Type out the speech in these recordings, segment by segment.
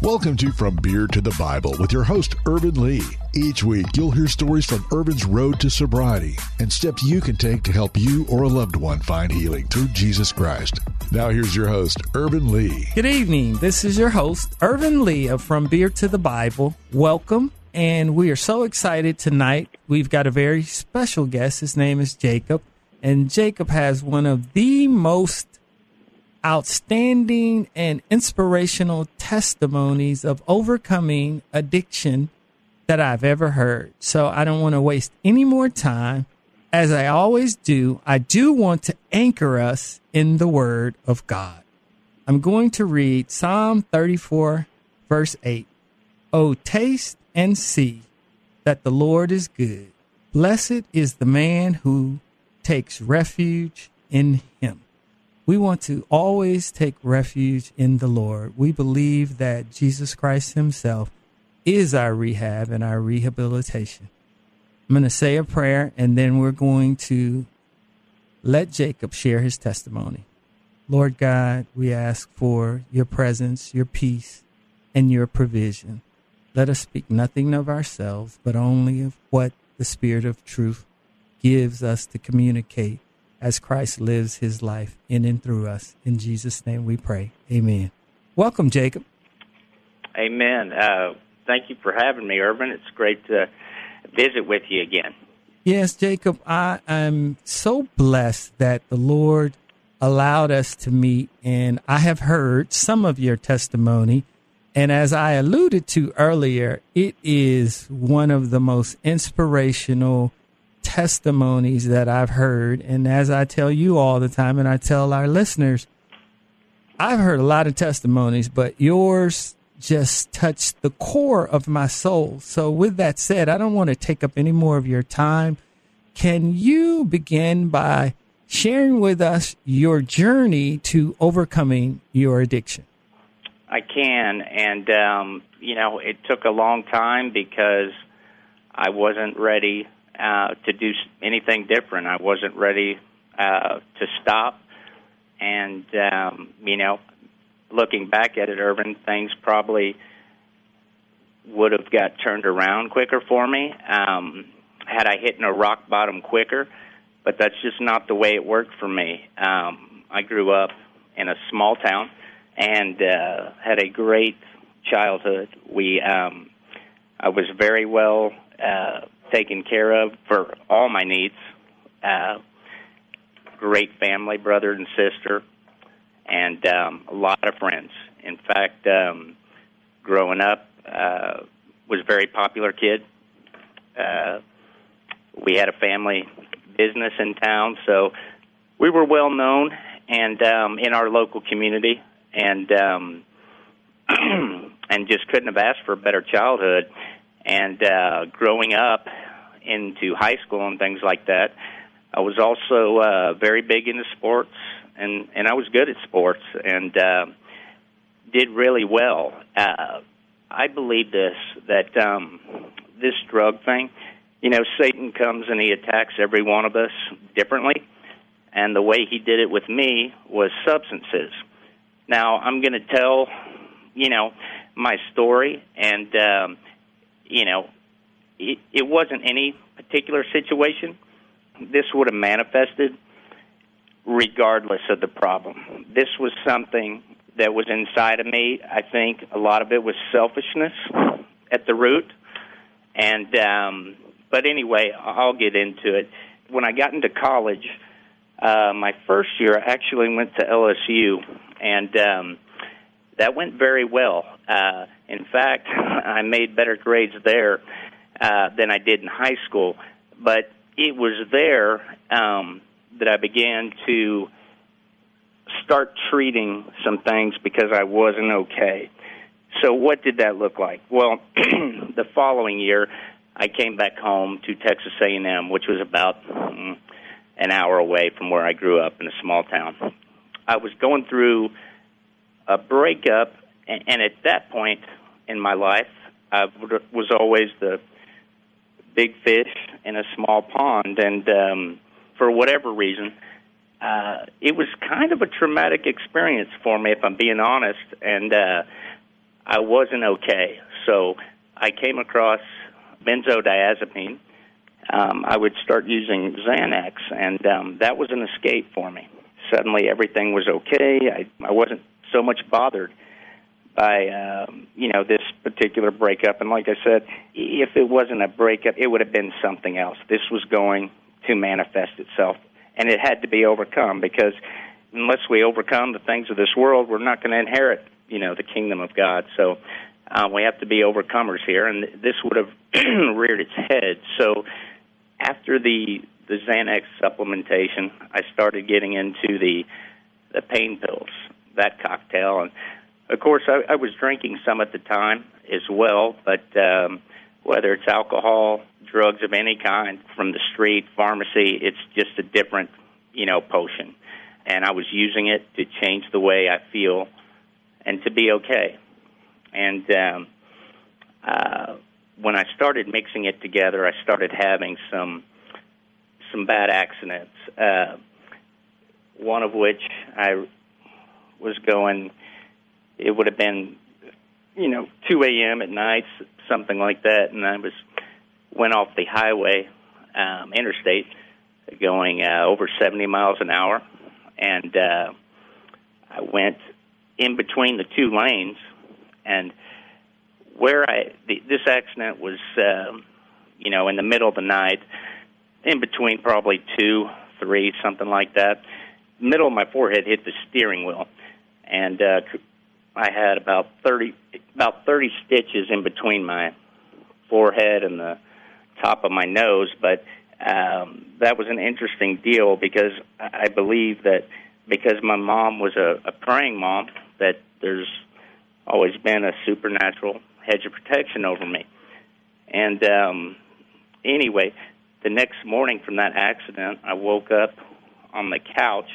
Welcome to From Beer to the Bible with your host, Ervin Lee. Each week, you'll hear stories from Ervin's road to sobriety and steps you can take to help you or a loved one find healing through Jesus Christ. Now, here's your host, Ervin Lee. Good evening. This is your host, Ervin Lee of From Beer to the Bible. Welcome. And we are so excited tonight. We've got a very special guest. His name is Jacob. And Jacob has one of the most outstanding and inspirational testimonies of overcoming addiction that I've ever heard. So I don't want to waste any more time. As I always do, I do want to anchor us in the Word of God. I'm going to read Psalm 34, verse 8. Oh, taste and see that the Lord is good. Blessed is the man who takes refuge in him. We want to always take refuge in the Lord. We believe that Jesus Christ Himself is our rehab and our rehabilitation. I'm going to say a prayer and then we're going to let Jacob share his testimony. Lord God, we ask for your presence, your peace, and your provision. Let us speak nothing of ourselves, but only of what the Spirit of truth gives us to communicate as Christ lives his life in and through us. In Jesus' name we pray. Amen. Welcome, Jacob. Amen. Uh, thank you for having me, Ervin. It's great to visit with you again. Yes, Jacob, I am so blessed that the Lord allowed us to meet, and I have heard some of your testimony. And as I alluded to earlier, it is one of the most inspirational testimonies that I've heard. And as I tell you all the time, and I tell our listeners, I've heard a lot of testimonies, but yours just touched the core of my soul. So, with that said, I don't want to take up any more of your time. Can you begin by sharing with us your journey to overcoming your addiction? I can. And, um, you know, it took a long time because I wasn't ready uh, to do anything different. I wasn't ready uh, to stop, and um, you know, looking back at it, Ervin, things probably would have got turned around quicker for me um, had I hit in a rock bottom quicker. But that's just not the way it worked for me. Um, I grew up in a small town and uh, had a great childhood. We, um, I was very well uh, taken care of for all my needs. Uh, great family, brother and sister, and um, a lot of friends. In fact, um, growing up, uh, was a very popular kid. Uh, we had a family business in town, so we were well known and um, in our local community, and um, and just couldn't have asked for a better childhood. And uh, growing up into high school and things like that, I was also uh, very big into sports, and and I was good at sports and uh, did really well. Uh, I believe this that um, this drug thing, you know, Satan comes and he attacks every one of us differently, and the way he did it with me was substances. Now I'm going to tell, you know, my story, and um, you know, it, it wasn't any particular situation. This would have manifested regardless of the problem. This was something that was inside of me. I think a lot of it was selfishness at the root. And um but anyway, I'll get into it. When I got into college, uh my first year I actually went to LSU and um that went very well. Uh in fact, I made better grades there uh, than I did in high school. But it was there um, that I began to start treating some things because I wasn't okay. So, what did that look like? Well, the following year, I came back home to Texas A&M, which was about um, an hour away from where I grew up in a small town. I was going through a breakup, and, and at that point in my life, I was always the big fish in a small pond, and um, for whatever reason, uh, it was kind of a traumatic experience for me, if I'm being honest. And uh, I wasn't okay. So I came across benzodiazepine. Um, I would start using Xanax, and um, that was an escape for me. Suddenly, everything was okay. I I wasn't so much bothered by um, you know this particular breakup. And like I said, if it wasn't a breakup, it would have been something else. This was going to manifest itself, and it had to be overcome because unless we overcome the things of this world, we're not going to inherit you know the kingdom of God. So um, we have to be overcomers here, and this would have reared its head. So after the the Xanax supplementation, I started getting into the the pain pills, that cocktail, and of course I, I was drinking some at the time as well. But um, whether it's alcohol, drugs of any kind from the street, pharmacy, it's just a different you know potion, and I was using it to change the way I feel and to be okay. And um, uh, when I started mixing it together, I started having some some bad accidents. Uh, one of which I was going. It would have been, you know, 2 a.m. at night, something like that, and I was went off the highway, um, interstate, going uh, over 70 miles an hour, and uh, I went in between the two lanes, and where I the, this accident was, um, you know, in the middle of the night, in between probably two, three, something like that. Middle of my forehead hit the steering wheel, and uh, I had about thirty about thirty stitches in between my forehead and the top of my nose, but um, that was an interesting deal because I believe that because my mom was a, a praying mom, that there's always been a supernatural hedge of protection over me. And um, anyway, the next morning from that accident, I woke up on the couch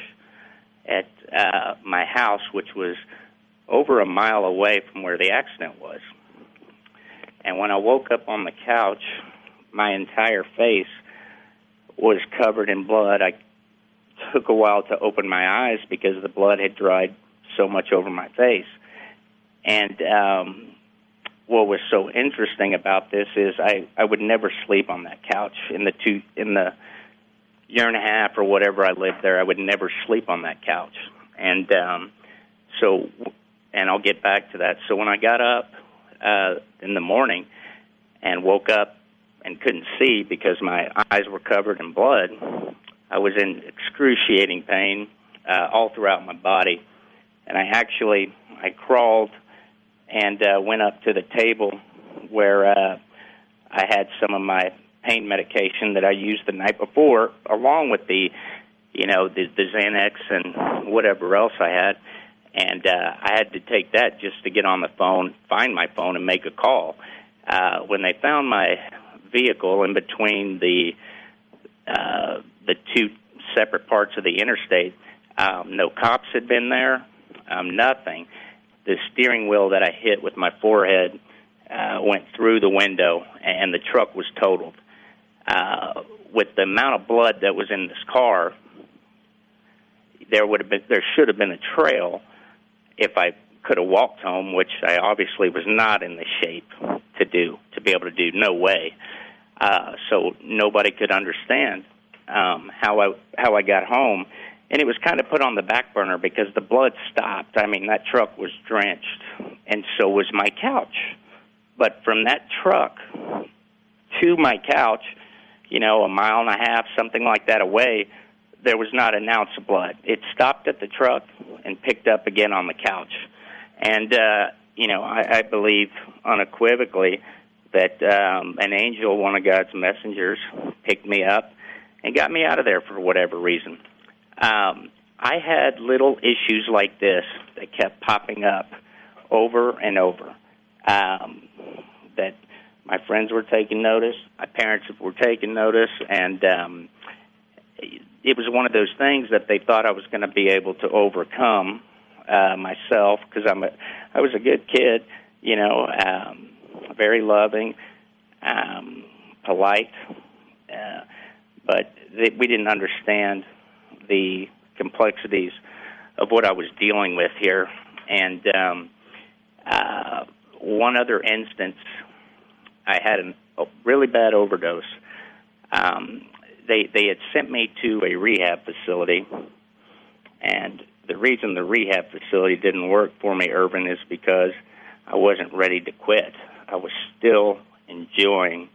at uh, my house, which was over a mile away from where the accident was. And when I woke up on the couch, my entire face was covered in blood. I took a while to open my eyes because the blood had dried so much over my face. And um, what was so interesting about this is I I would never sleep on that couch in the two in the year and a half or whatever I lived there. I would never sleep on that couch. And um, so, and I'll get back to that. So when I got up uh, in the morning and woke up and couldn't see because my eyes were covered in blood, I was in excruciating pain uh, all throughout my body and I actually I crawled and uh, went up to the table where uh, I had some of my pain medication that I used the night before, along with the, you know, the, the Xanax and whatever else I had, and uh, I had to take that just to get on the phone, find my phone, and make a call. Uh, when they found my vehicle in between the uh, the two separate parts of the interstate, um, no cops had been there um, nothing. The steering wheel that I hit with my forehead uh, went through the window, and the truck was totaled. Uh, with the amount of blood that was in this car, there would have been there should have been a trail if I could have walked home, which I obviously was not in the shape to do to be able to do. No way. Uh, so nobody could understand um, how I how I got home and it was kind of put on the back burner because the blood stopped. I mean, that truck was drenched, and so was my couch. But from that truck to my couch, you know, a mile and a half, something like that away, there was not an ounce of blood. It stopped at the truck and picked up again on the couch. And, uh, you know, I, I believe unequivocally that um, an angel, one of God's messengers, picked me up and got me out of there for whatever reason. Um, I had little issues like this that kept popping up over and over. Um, that my friends were taking notice, my parents were taking notice, and um, it was one of those things that they thought I was going to be able to overcome uh, myself because I'm a, I was a good kid, you know, um, very loving, um, polite, uh, but they, we didn't understand the complexities of what I was dealing with here. And um, uh, one other instance, I had an, a really bad overdose. Um, they they had sent me to a rehab facility, and the reason the rehab facility didn't work for me, Ervin, is because I wasn't ready to quit. I was still enjoying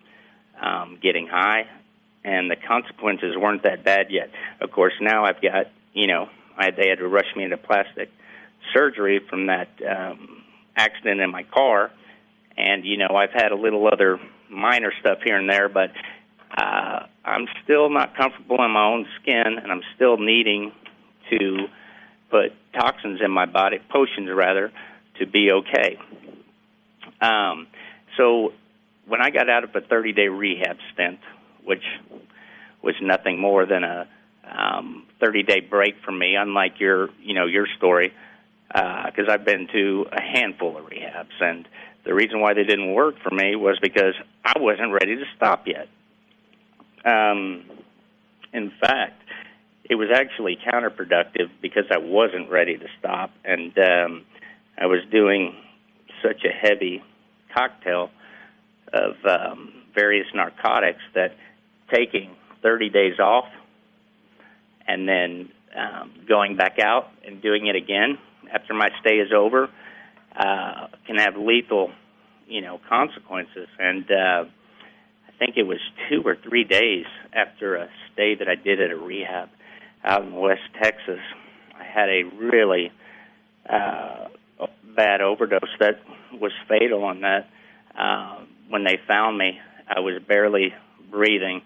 um, getting high, and the consequences weren't that bad yet. Of course, now I've got you know I, they had to rush me into plastic surgery from that um, accident in my car, and you know I've had a little other minor stuff here and there, but uh, I'm still not comfortable in my own skin, and I'm still needing to put toxins in my body, potions rather, to be okay. Um, so when I got out of a 30 day rehab stint, which was nothing more than a um, 30 day break for me, unlike your you know your story, because uh, I've been to a handful of rehabs, and the reason why they didn't work for me was because I wasn't ready to stop yet. Um, in fact, it was actually counterproductive because I wasn't ready to stop, and um, I was doing such a heavy cocktail of um, various narcotics that taking 30 days off and then um, going back out and doing it again after my stay is over uh, can have lethal, you know, consequences. And uh, think it was two or three days after a stay that I did at a rehab out in West Texas, I had a really uh, bad overdose that was fatal on that. Uh, when they found me, I was barely breathing,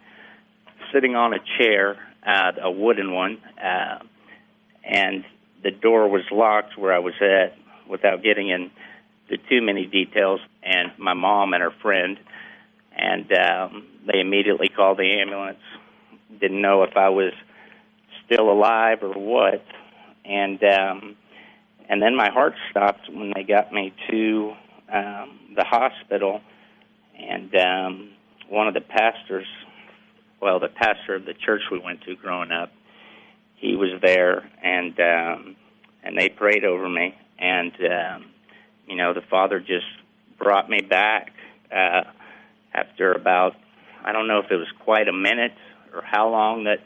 sitting on a chair, uh, a wooden one, uh, and the door was locked where I was at without getting into too many details. And my mom and her friend, and um, they immediately called the ambulance. Didn't know if I was still alive or what, and um, and then my heart stopped when they got me to um, the hospital and um, one of the pastors, well, the pastor of the church we went to growing up, he was there, and um, and they prayed over me, and um, you know, the Father just brought me back uh, after about I don't know if it was quite a minute or how long that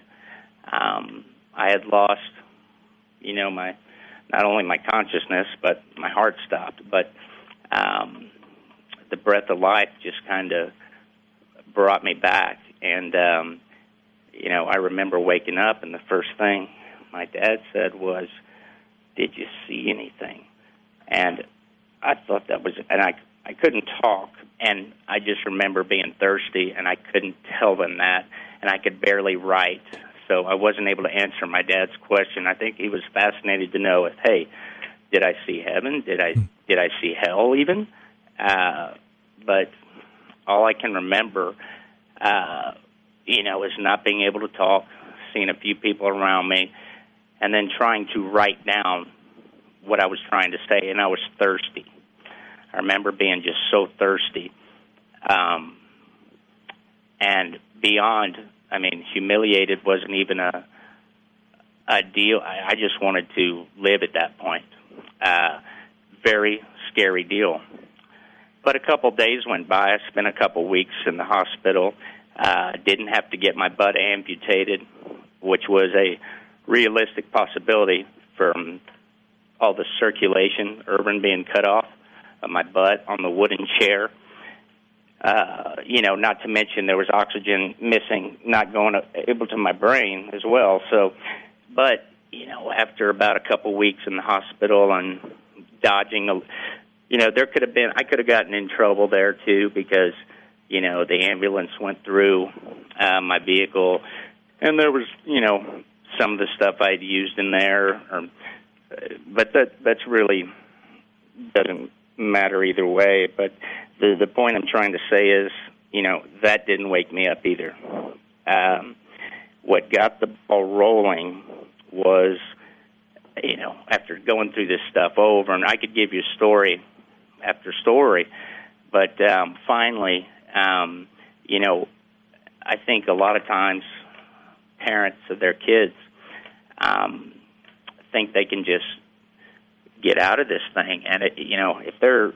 um, I had lost, you know, my not only my consciousness but my heart stopped, but um, the breath of life just kind of brought me back. And um, you know, I remember waking up, and the first thing my dad said was, "Did you see anything?" And I thought that was, and I I couldn't talk, and I just remember being thirsty, and I couldn't tell them that, and I could barely write, so I wasn't able to answer my dad's question. I think he was fascinated to know if, hey, did I see heaven? Did I did I see hell even? Uh, but all I can remember, uh, you know, is not being able to talk, seeing a few people around me, and then trying to write down what I was trying to say, and I was thirsty. I remember being just so thirsty, um, and beyond. I mean, humiliated wasn't even a a deal. I, I just wanted to live at that point. Uh, very scary deal. But a couple days went by. I spent a couple weeks in the hospital. Uh, didn't have to get my butt amputated, which was a realistic possibility from all the circulation, Ervin being cut off of my butt on the wooden chair. Uh, you know, not to mention there was oxygen missing, not going able to my brain as well. So, but you know, after about a couple weeks in the hospital and dodging a you know, there could have been I could have gotten in trouble there too because you know the ambulance went through uh, my vehicle, and there was you know some of the stuff I'd used in there, or, but that that's really doesn't matter either way. But the the point I'm trying to say is, you know, that didn't wake me up either. Um, what got the ball rolling was, you know, after going through this stuff over, and I could give you story after story. But um, finally, um, you know, I think a lot of times parents of their kids um, think they can just get out of this thing, and it, you know, if they're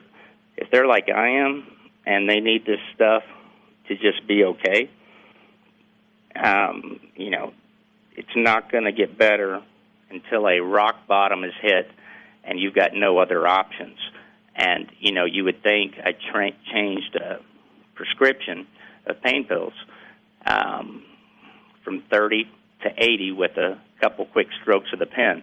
if they're like I am and they need this stuff to just be okay, um, you know, it's not going to get better until a rock bottom is hit and you've got no other options. And you know, you would think I tra- changed a prescription of pain pills um, from 30 to 80 with a couple quick strokes of the pen.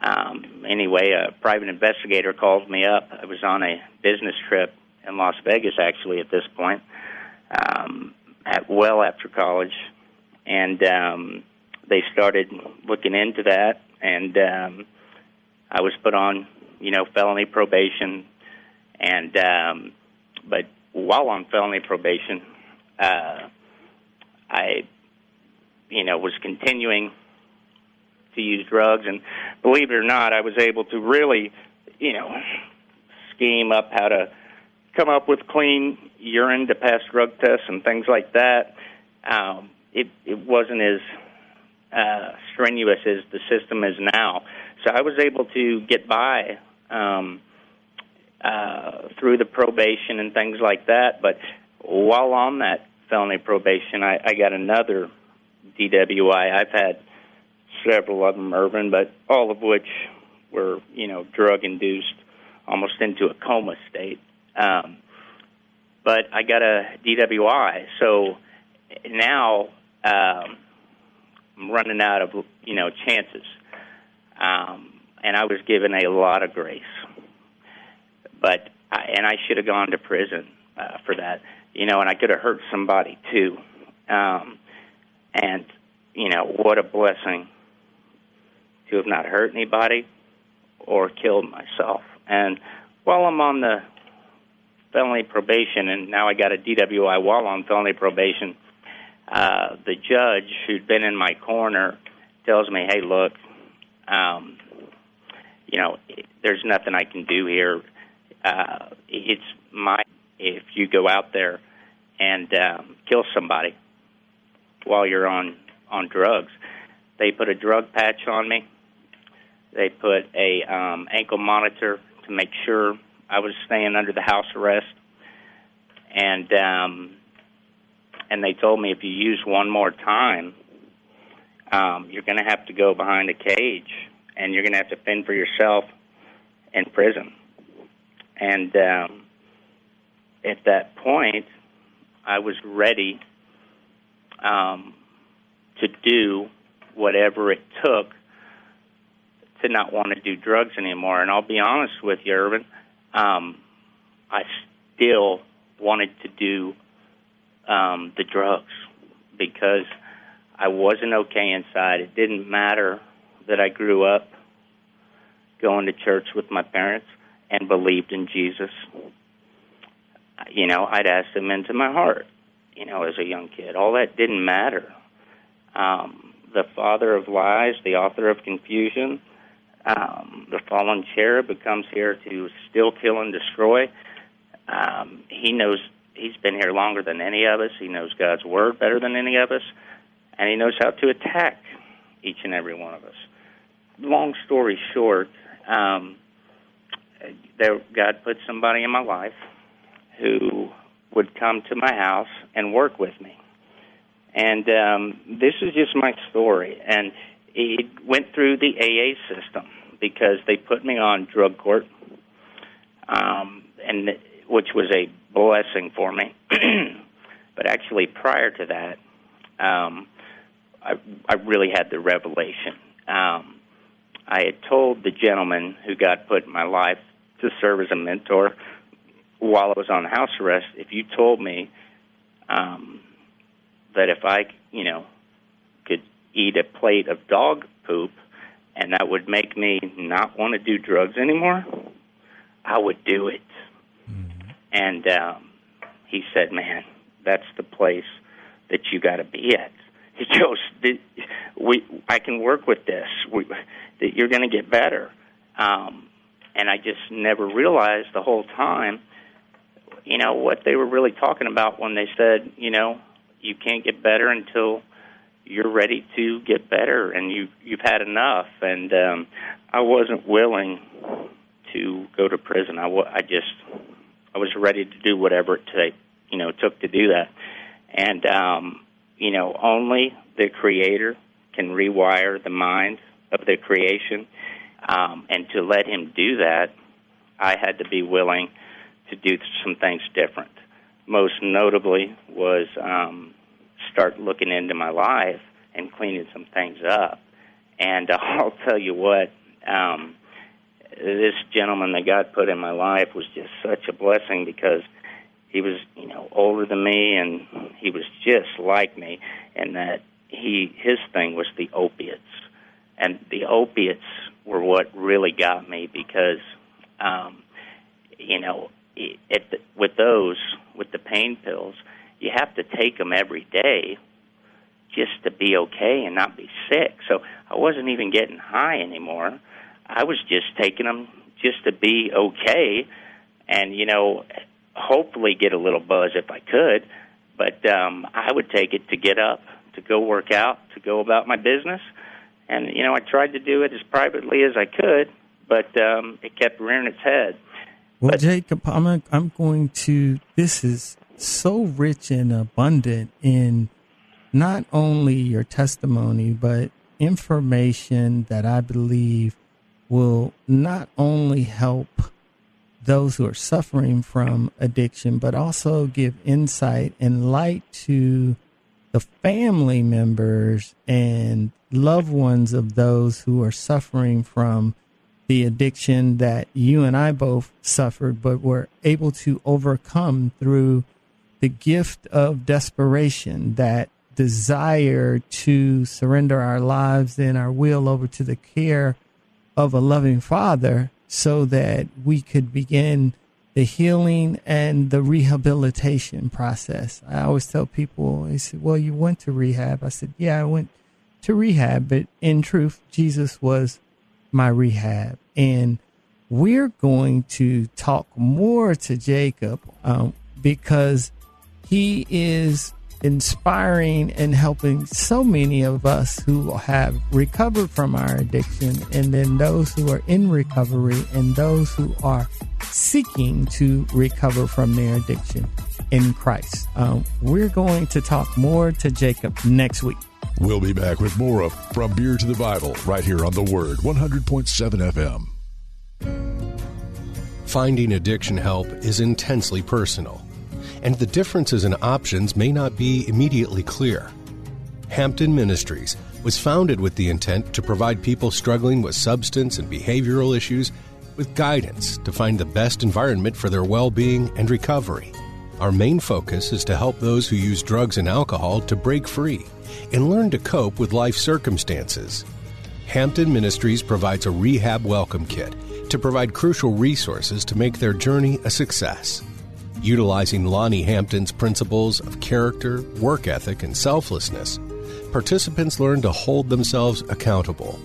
Um, anyway, a private investigator called me up. I was on a business trip in Las Vegas, actually, at this point, um, at well after college, and um, they started looking into that, and um, I was put on, you know, felony probation, and um, but while on felony probation, uh, I, you know, was continuing to use drugs, and believe it or not, I was able to really, you know, scheme up how to come up with clean urine to pass drug tests and things like that. Um, it it wasn't as uh, strenuous as the system is now, so I was able to get by um, uh, through the probation and things like that. But while on that felony probation, I, I got another DWI. I've had several of them, Ervin, but all of which were, you know, drug induced, almost into a coma state. Um, but I got a DWI, so now um, I'm running out of, you know, chances. Um, and I was given a lot of grace, but I, and I should have gone to prison uh, for that, you know, and I could have hurt somebody too. Um, and you know, what a blessing to have not hurt anybody or killed myself. And while I'm on the felony probation, and now I got a DWI while on felony probation, uh, the judge who'd been in my corner tells me, "Hey, look, um, you know, there's nothing I can do here. Uh, it's my if you go out there and um, kill somebody while you're on on drugs. They put a drug patch on me. They put a um, ankle monitor to make sure I was staying under the house arrest, and um, and they told me if you use one more time, um, you're going to have to go behind a cage and you're going to have to fend for yourself in prison. And um, at that point, I was ready um, to do whatever it took to not want to do drugs anymore. And I'll be honest with you, Ervin, um, I still wanted to do um, the drugs because I wasn't okay inside. It didn't matter that I grew up going to church with my parents and believed in Jesus. You know, I'd ask him into my heart, you know, as a young kid. All that didn't matter. Um, the father of lies, the author of confusion, um, the fallen cherub who comes here to still kill, and destroy. Um, he knows he's been here longer than any of us. He knows God's word better than any of us, and he knows how to attack each and every one of us long story short, um, there, God put somebody in my life who would come to my house and work with me. And um, this is just my story. And it went through the AA system because they put me on drug court, um, and which was a blessing for me. but actually, prior to that, um, I, I really had the revelation. Um, I had told the gentleman who got put in my life to serve as a mentor while I was on house arrest, if you told me um, that if I, you know, could eat a plate of dog poop and that would make me not want to do drugs anymore, I would do it. Mm-hmm. And um, he said, "Man, that's the place that you got to be at." He goes, "We, I can work with this. We, that you're going to get better. Um, and I just never realized the whole time, you know, what they were really talking about when they said, you know, you can't get better until you're ready to get better and you you've had enough. And um, I wasn't willing to go to prison. I, w- I just I was ready to do whatever it take, you know, took to do that. And um, you know, only the creator can rewire the mind of the creation. Um, and to let him do that, I had to be willing to do some things different. Most notably was um, start looking into my life and cleaning some things up. And uh, I'll tell you what, um, this gentleman that God put in my life was just such a blessing because he was, you know, older than me and he was just like me and that he his thing was the opiates. And the opiates were what really got me because um you know, it, with those with the pain pills, you have to take them every day just to be okay and not be sick. So I wasn't even getting high anymore. I was just taking them just to be okay, and you know, hopefully get a little buzz if I could. But um, I would take it to get up, to go work out, to go about my business, and you know, I tried to do it as privately as I could, but um, it kept rearing its head. Well, but, Jacob, I'm I'm going to. This is so rich and abundant in not only your testimony, but information that I believe will not only help those who are suffering from addiction, but also give insight and light to the family members and loved ones of those who are suffering from the addiction that you and I both suffered, but were able to overcome through the gift of desperation, that desire to surrender our lives and our will over to the care of a loving Father so that we could begin the healing and the rehabilitation process. I always tell people, they said, Well, you went to rehab. I said, Yeah, I went to rehab, but in truth, Jesus was my rehab. And we're going to talk more to Jacob um, because he is inspiring and helping so many of us who have recovered from our addiction, and then those who are in recovery, and those who are seeking to recover from their addiction in Christ. Um, we're going to talk more to Jacob next week. We'll be back with more of From Beer to the Bible right here on The Word 100.7 FM. Finding addiction help is intensely personal and the differences in options may not be immediately clear. Hampton Ministries was founded with the intent to provide people struggling with substance and behavioral issues with guidance to find the best environment for their well being and recovery. Our main focus is to help those who use drugs and alcohol to break free and learn to cope with life circumstances. Hampton Ministries provides a rehab welcome kit to provide crucial resources to make their journey a success. Utilizing Lonnie Hampton's principles of character, work ethic, and selflessness, participants learn to hold themselves accountable.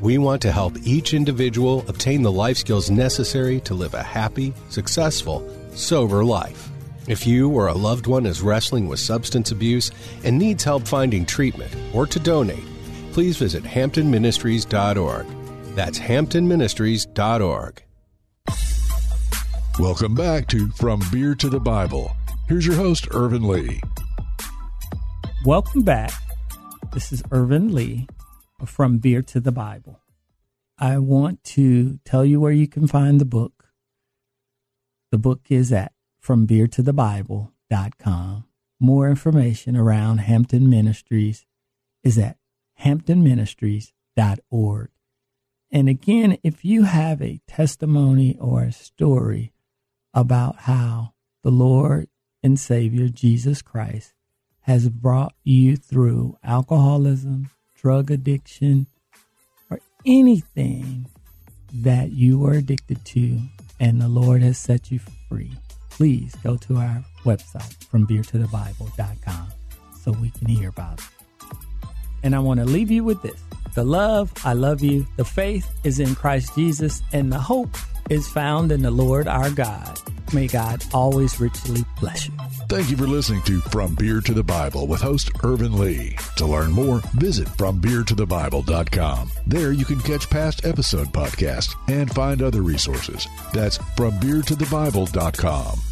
We want to help each individual obtain the life skills necessary to live a happy, successful, sober life. If you or a loved one is wrestling with substance abuse and needs help finding treatment or to donate, please visit hamptonministries.org. That's hamptonministries.org. Welcome back to From Beer to the Bible. Here's your host, Ervin Lee. Welcome back. This is Ervin Lee from Beer to the Bible. I want to tell you where you can find the book. The book is at FromBeerToTheBible.com. More information around Hampton Ministries is at hamptonministries.org. And again, if you have a testimony or a story about how the Lord and Savior Jesus Christ has brought you through alcoholism, drug addiction, or anything that you are addicted to and the Lord has set you free, please go to our website from beertothebible.com so we can hear about it. And I want to leave you with this. The love, I love you. The faith is in Christ Jesus, and the hope is found in the Lord our God. May God always richly bless you. Thank you for listening to From Beer to the Bible with host Ervin Lee. To learn more, visit FromBeerToTheBible.com. There you can catch past episode podcasts and find other resources. That's FromBeerToTheBible.com.